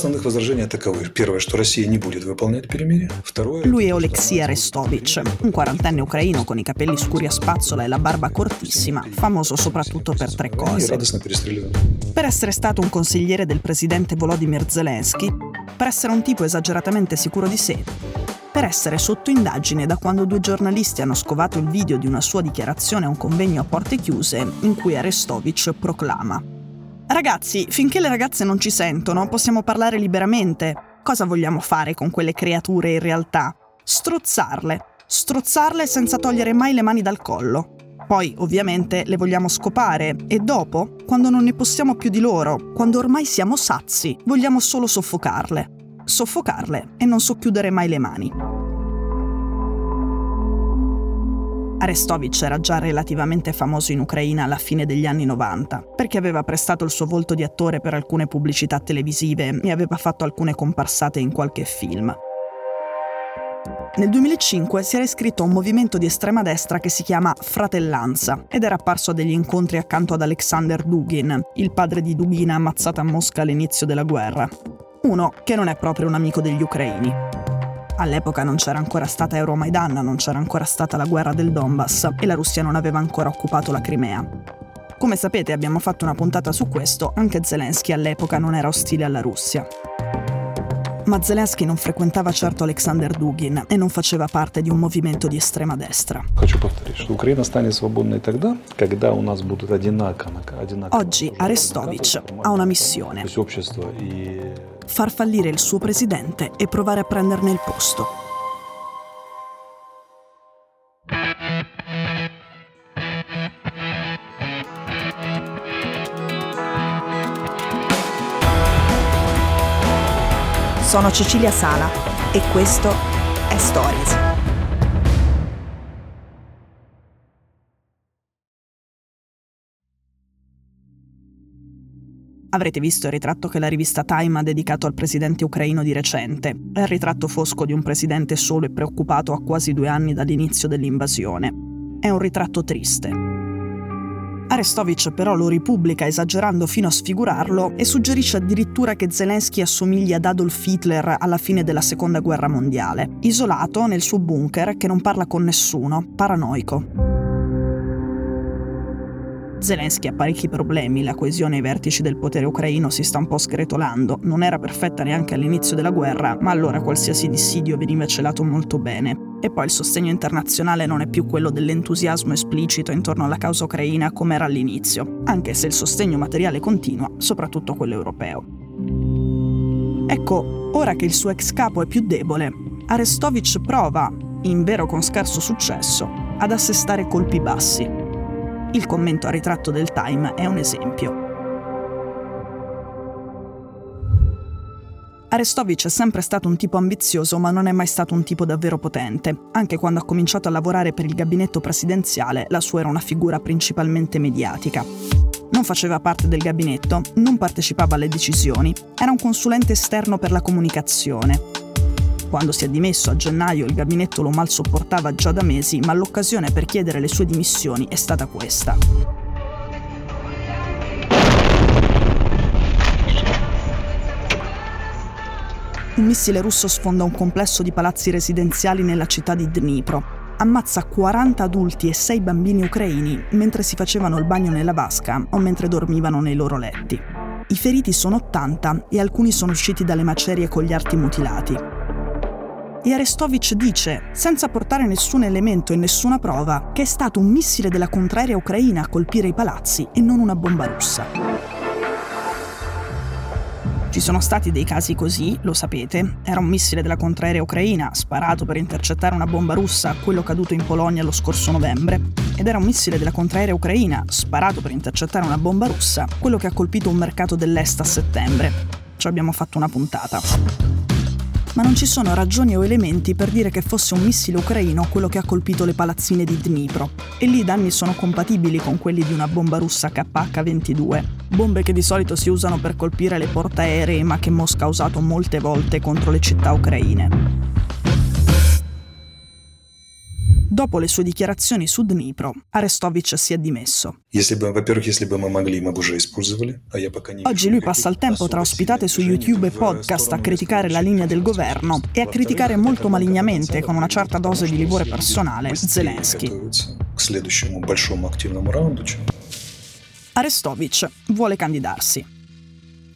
основных возражения таковы. Первое, что Россия не будет выполнять перемирие. Второе... Lui è Oleksiy Arestovich, un quarantenne ucraino con i capelli scuri a spazzola e la barba cortissima, famoso soprattutto per tre cose. Per essere stato un consigliere del presidente Volodymyr Zelensky, per essere un tipo esageratamente sicuro di sé, per essere sotto indagine da quando due giornalisti hanno scovato il video di una sua dichiarazione a un convegno a porte chiuse in cui Arestovich proclama Ragazzi, finché le ragazze non ci sentono, possiamo parlare liberamente. Cosa vogliamo fare con quelle creature in realtà? Strozzarle. Strozzarle senza togliere mai le mani dal collo. Poi, ovviamente, le vogliamo scopare e dopo, quando non ne possiamo più di loro, quando ormai siamo sazi, vogliamo solo soffocarle. Soffocarle e non socchiudere mai le mani. Arestovich era già relativamente famoso in Ucraina alla fine degli anni 90, perché aveva prestato il suo volto di attore per alcune pubblicità televisive e aveva fatto alcune comparsate in qualche film. Nel 2005 si era iscritto a un movimento di estrema destra che si chiama Fratellanza ed era apparso a degli incontri accanto ad Alexander Dugin, il padre di Dugin ammazzato a Mosca all'inizio della guerra. Uno che non è proprio un amico degli ucraini. All'epoca non c'era ancora stata Euromaidan, non c'era ancora stata la guerra del Donbass e la Russia non aveva ancora occupato la Crimea. Come sapete abbiamo fatto una puntata su questo, anche Zelensky all'epoca non era ostile alla Russia. Ma Zelensky non frequentava certo Alexander Dugin e non faceva parte di un movimento di estrema destra. Oggi Arestovich ha una missione far fallire il suo presidente e provare a prenderne il posto. Sono Cecilia Sala e questo è Stories. Avrete visto il ritratto che la rivista Time ha dedicato al presidente ucraino di recente. È il ritratto fosco di un presidente solo e preoccupato a quasi due anni dall'inizio dell'invasione. È un ritratto triste. Arestovich però lo ripubblica esagerando fino a sfigurarlo e suggerisce addirittura che Zelensky assomigli ad Adolf Hitler alla fine della seconda guerra mondiale, isolato nel suo bunker che non parla con nessuno, paranoico. Zelensky ha parecchi problemi, la coesione ai vertici del potere ucraino si sta un po' scretolando, non era perfetta neanche all'inizio della guerra, ma allora qualsiasi dissidio veniva celato molto bene. E poi il sostegno internazionale non è più quello dell'entusiasmo esplicito intorno alla causa ucraina come era all'inizio, anche se il sostegno materiale continua, soprattutto quello europeo. Ecco, ora che il suo ex capo è più debole, Arestovich prova, invero con scarso successo, ad assestare colpi bassi il commento a ritratto del Time è un esempio. Arestovich è sempre stato un tipo ambizioso, ma non è mai stato un tipo davvero potente. Anche quando ha cominciato a lavorare per il gabinetto presidenziale, la sua era una figura principalmente mediatica. Non faceva parte del gabinetto, non partecipava alle decisioni, era un consulente esterno per la comunicazione, quando si è dimesso a gennaio il gabinetto lo mal sopportava già da mesi, ma l'occasione per chiedere le sue dimissioni è stata questa. Un missile russo sfonda un complesso di palazzi residenziali nella città di Dnipro. Ammazza 40 adulti e 6 bambini ucraini mentre si facevano il bagno nella vasca o mentre dormivano nei loro letti. I feriti sono 80 e alcuni sono usciti dalle macerie con gli arti mutilati e Arestovich dice, senza portare nessun elemento e nessuna prova, che è stato un missile della contraria ucraina a colpire i palazzi e non una bomba russa. Ci sono stati dei casi così, lo sapete. Era un missile della contraerea ucraina, sparato per intercettare una bomba russa, quello caduto in Polonia lo scorso novembre. Ed era un missile della contraerea ucraina, sparato per intercettare una bomba russa, quello che ha colpito un mercato dell'est a settembre. Ci abbiamo fatto una puntata ma non ci sono ragioni o elementi per dire che fosse un missile ucraino quello che ha colpito le palazzine di Dnipro. E lì i danni sono compatibili con quelli di una bomba russa KH-22, bombe che di solito si usano per colpire le portaerei ma che Mosca ha usato molte volte contro le città ucraine. Dopo le sue dichiarazioni su Dnipro, Arestovic si è dimesso. Oggi lui passa il tempo tra ospitate su YouTube e podcast a criticare la linea del governo e a criticare molto malignamente, con una certa dose di livore personale, Zelensky. Arestovic vuole candidarsi.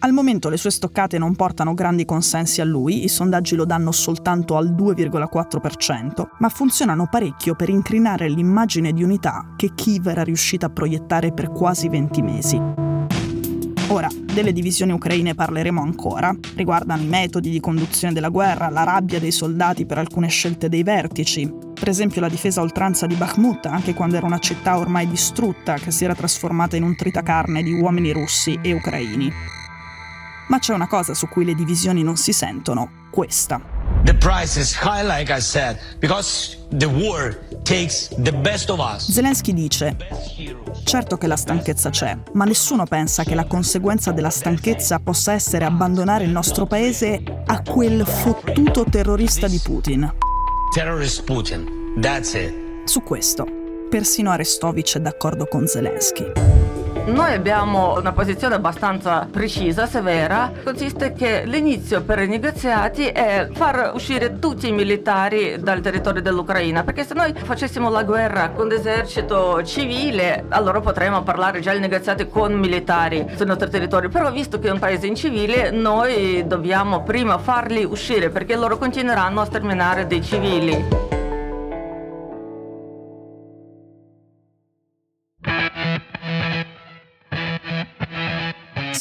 Al momento le sue stoccate non portano grandi consensi a lui, i sondaggi lo danno soltanto al 2,4%, ma funzionano parecchio per incrinare l'immagine di unità che Kiev era riuscita a proiettare per quasi 20 mesi. Ora, delle divisioni ucraine parleremo ancora. Riguardano i metodi di conduzione della guerra, la rabbia dei soldati per alcune scelte dei vertici. Per esempio la difesa a oltranza di Bakhmut, anche quando era una città ormai distrutta che si era trasformata in un tritacarne di uomini russi e ucraini. Ma c'è una cosa su cui le divisioni non si sentono, questa. The price is high, like I said, because the war takes the best of us. Zelensky dice: Certo che la stanchezza c'è, ma nessuno pensa che la conseguenza della stanchezza possa essere abbandonare il nostro paese a quel fottuto terrorista di Putin. Terrorist Putin, that's it. Su questo, persino Arestovic è d'accordo con Zelensky. Noi abbiamo una posizione abbastanza precisa, severa. Consiste che l'inizio per i negoziati è far uscire tutti i militari dal territorio dell'Ucraina, perché se noi facessimo la guerra con l'esercito civile, allora potremmo parlare già di negoziati con militari sul nostro territorio. Però visto che è un paese incivile, noi dobbiamo prima farli uscire, perché loro continueranno a sterminare dei civili.